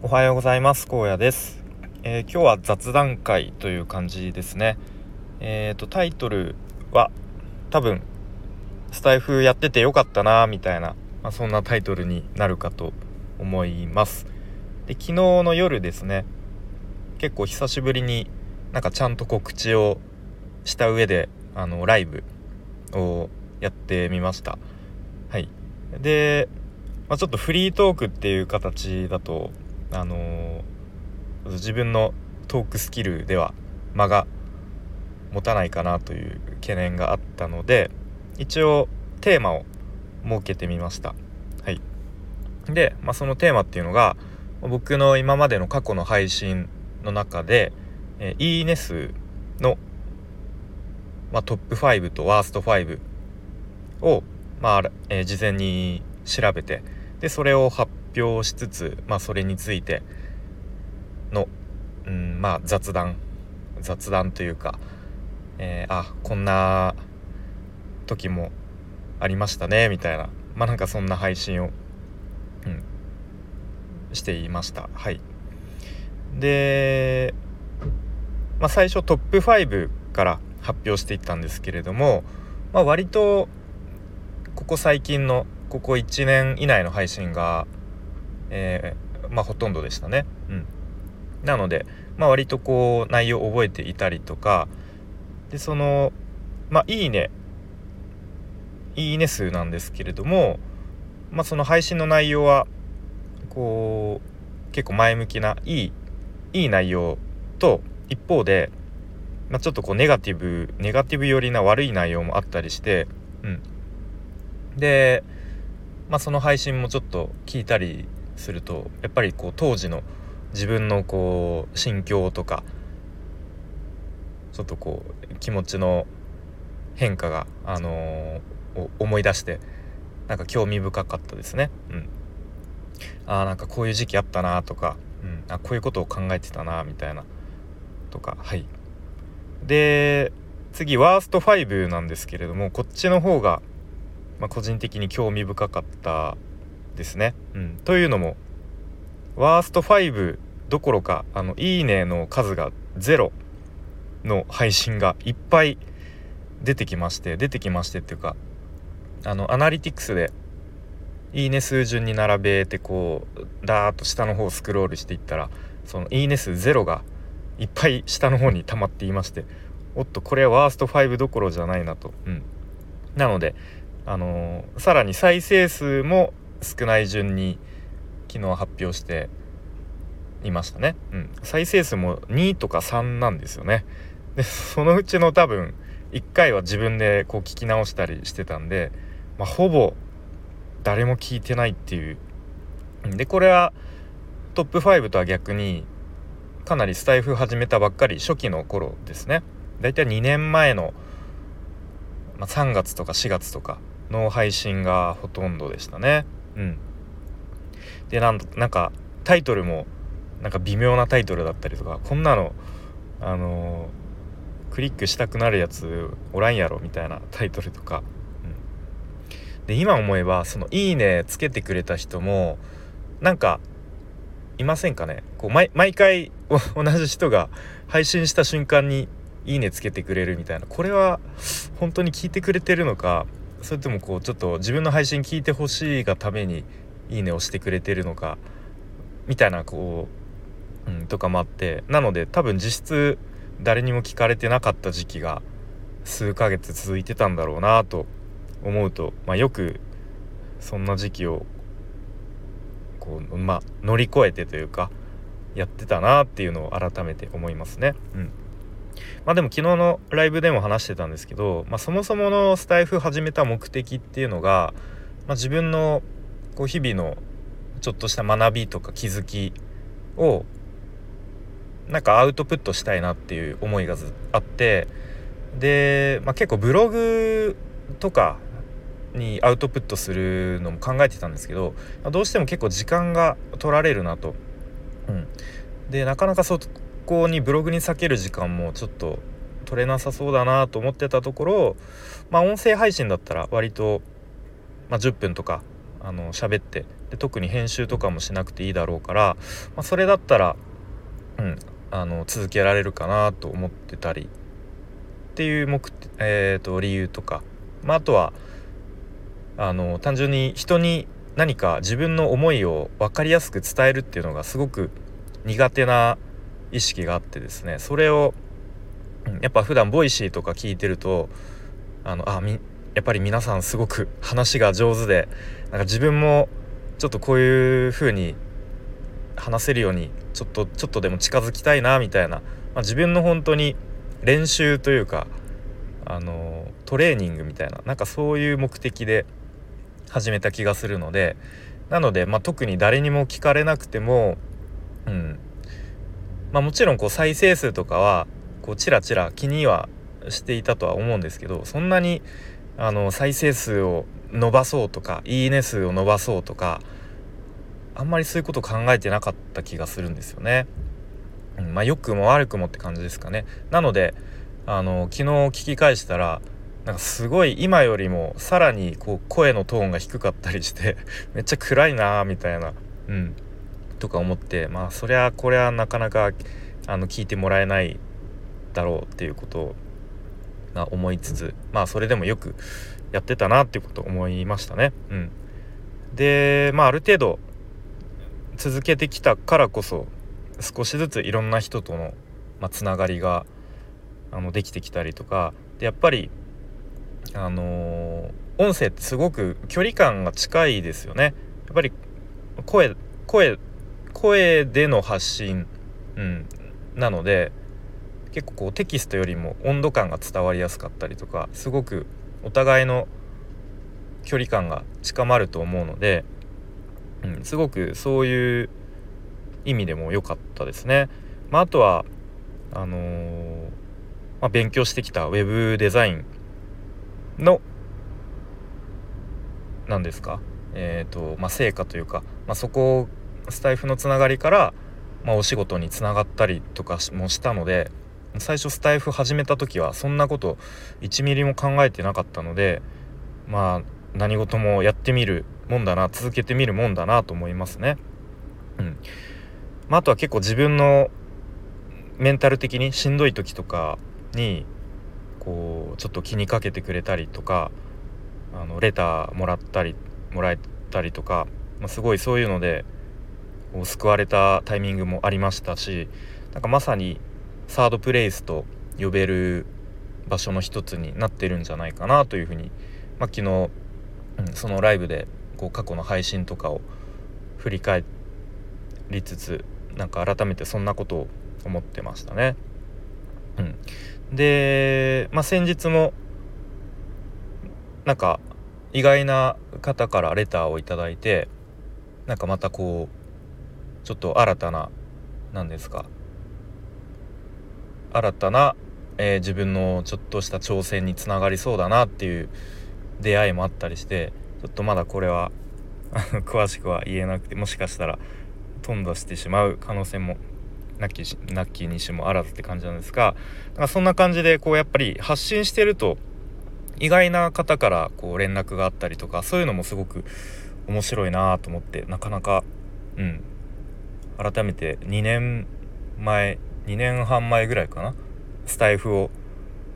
おはようございます。荒野です、えー、今日は雑談会という感じですね。えっ、ー、とタイトルは多分スタイフやっててよかったなみたいな、まあ、そんなタイトルになるかと思います。で昨日の夜ですね結構久しぶりになんかちゃんと告知をした上であのライブをやってみました。はい。で、まあ、ちょっとフリートークっていう形だとあの、自分のトークスキルでは間が持たないかなという懸念があったので一応テーマを設けてみました。はい。で、まあ、そのテーマっていうのが僕の今までの過去の配信の中で、えー、いいね数の、まあ、トップ5とワースト5を、まあえー、事前に調べてでそれを発表しつつ、まあ、それについての、うんまあ、雑談。雑談というか、えー、あこんな時もありましたねみたいな。まあなんかそんな配信を、うん、していました。はい。で、まあ、最初トップ5から発表していったんですけれども、まあ、割とここ最近のここ1年以内の配信が、えー、まあほとんどでしたね。うん、なので、まあ、割とこう内容を覚えていたりとかでそのまあいいね。いいね数なんですけれども、まあ、その配信の内容はこう結構前向きないいいい内容と一方で、まあ、ちょっとこうネガティブネガティブ寄りな悪い内容もあったりして、うん、でまあ、その配信もちょっと聞いたりするとやっぱりこう当時の自分のこう心境とかちょっとこう気持ちの変化が、あのー、思い出してなんか興味深かったですね。うん、あなんかこういう時期あったなとか、うん、あこういうことを考えてたなみたいなとかはい。で次ワースト5なんですけれどもこっちの方がまあ、個人的に興味深かったですね。うん、というのもワースト5どころかあのいいねの数が0の配信がいっぱい出てきまして出てきましてっていうかあのアナリティクスでいいね数順に並べてこうダーッと下の方スクロールしていったらそのいいね数0がいっぱい下の方に溜まっていましておっとこれはワースト5どころじゃないなと。うん、なのであのー、さらに再生数も少ない順に昨日発表していましたね、うん、再生数も2とか3なんですよね。でそのうちの多分1回は自分でこう聞き直したりしてたんで、まあ、ほぼ誰も聞いてないっていう。でこれはトップ5とは逆にかなりスタイフ始めたばっかり初期の頃ですね。だいたい2年前の、まあ、3月とか4月とかの配信がほとんどでしたね。うん。でなんなんかタイトルもなんか微妙なタイトルだったりとかこんなのあのー、クリックしたくなるやつおらんやろみたいな タイトルとか、うん、で今思えばその「いいね」つけてくれた人もなんかいませんかね？こう毎回 同じ人が配信した瞬間に「いいね」つけてくれるみたいな。これは本当に聞いてくれてるのかそれともこうちょっと自分の配信聞いてほしいがために「いいね」をしてくれてるのかみたいなこう、うん、とかもあってなので多分実質誰にも聞かれてなかった時期が数ヶ月続いてたんだろうなと思うと、まあ、よくそんな時期をこう、まあ、乗り越えてというかやってたなっていうのを改めて思いますね。うんまあでも昨日のライブでも話してたんですけど、まあ、そもそものスタイフ始めた目的っていうのが、まあ、自分のこう日々のちょっとした学びとか気づきをなんかアウトプットしたいなっていう思いがあってで、まあ、結構ブログとかにアウトプットするのも考えてたんですけどどうしても結構時間が取られるなと。うん、でなかなかそこにブログに避ける時間もちょっと取れなさそうだなと思ってたところまあ音声配信だったら割と、まあ、10分とかあの喋ってで特に編集とかもしなくていいだろうから、まあ、それだったら、うん、あの続けられるかなと思ってたりっていう目、えーと、理由とか、まあ、あとはあの単純に人に何か自分の思いを分かりやすく伝えるっていうのがすごく苦手な意識があってですねそれをやっぱ普段 Voicy とか聞いてるとあのあみやっぱり皆さんすごく話が上手でなんか自分もちょっとこういう風に話せるようにちょっとちょっとでも近づきたいなみたいな、まあ、自分の本当に練習というかあのトレーニングみたいななんかそういう目的で始めた気がするのでなので、まあ、特に誰にも聞かれなくても、うんまあ、もちろんこう再生数とかはこうチラチラ気にはしていたとは思うんですけどそんなにあの再生数を伸ばそうとかいいね数を伸ばそうとかあんまりそういうこと考えてなかった気がするんですよね。うん、まあ良くも悪くもって感じですかね。なのであの昨日聞き返したらなんかすごい今よりもさらにこう声のトーンが低かったりしてめっちゃ暗いなーみたいな、うん、とか思ってまあそりゃこれはなかなかあの聞いてもらえないだろうっていうことを思いつつまあそれでもよくやってたなっていうことを思いましたね。うん、でまあある程度続けてきたからこそ少しずついろんな人との、まあ、つながりがあのできてきたりとかでやっぱりあのー、音声ってすごく距離感が近いですよね。やっぱり声声声での発信、うん、なので結構こうテキストよりも温度感が伝わりやすかったりとかすごくお互いの距離感が近まると思うので、うん、すごくそういう意味でも良かったですね。まあ、あとはあのー、まあ、勉強してきたウェブデザインの何ですか？えっ、ー、とまあ成果というか、まあ、そこスタイフのつながりから、まあ、お仕事につながったりとかもしたので最初スタイフ始めた時はそんなこと1ミリも考えてなかったのでまあ何事もやってみるもんだな続けてみるもんだなと思いますね。うんまあ、あとは結構自分のメンタル的にしんどい時とかにこうちょっと気にかけてくれたりとかあのレターもらったりもらえたりとか、まあ、すごいそういうので救われたタイミングもありましたしなんかまさにサードプレイスと呼べる場所の一つになってるんじゃないかなというふうに、まあ、昨日、うん、そのライブでこう過去の配信とかを振り返りつつなんか改めてそんなことを思ってましたね。うん、で、まあ、先日もなんか意外な方からレターを頂いてなんかまたこうちょっと新たな何ですか。新たな、えー、自分のちょっとした挑戦につながりそうだなっていう出会いもあったりしてちょっとまだこれは 詳しくは言えなくてもしかしたら頓挫してしまう可能性もなきなきにしもあらずって感じなんですがだかそんな感じでこうやっぱり発信してると意外な方からこう連絡があったりとかそういうのもすごく面白いなと思ってなかなかうん改めて2年前2年半前ぐらいかなスタイフを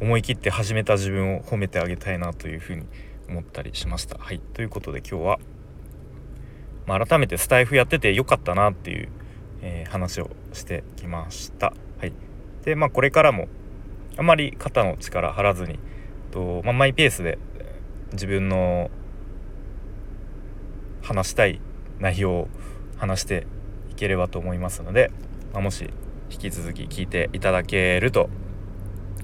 思い切って始めた自分を褒めてあげたいなというふうに思ったりしました。はいということで今日は、まあ、改めてスタイフやっててよかったなっていう、えー、話をしてきました。はい、でまあこれからもあまり肩の力張らずにと、まあ、マイペースで自分の話したい内容を話してければと思いますので、まあ、もし引き続き聞いていただけると、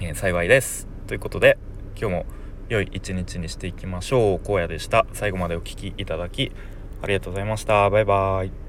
えー、幸いです。ということで今日も良い一日にしていきましょう。荒野でした。最後までお聴きいただきありがとうございました。バイバーイ。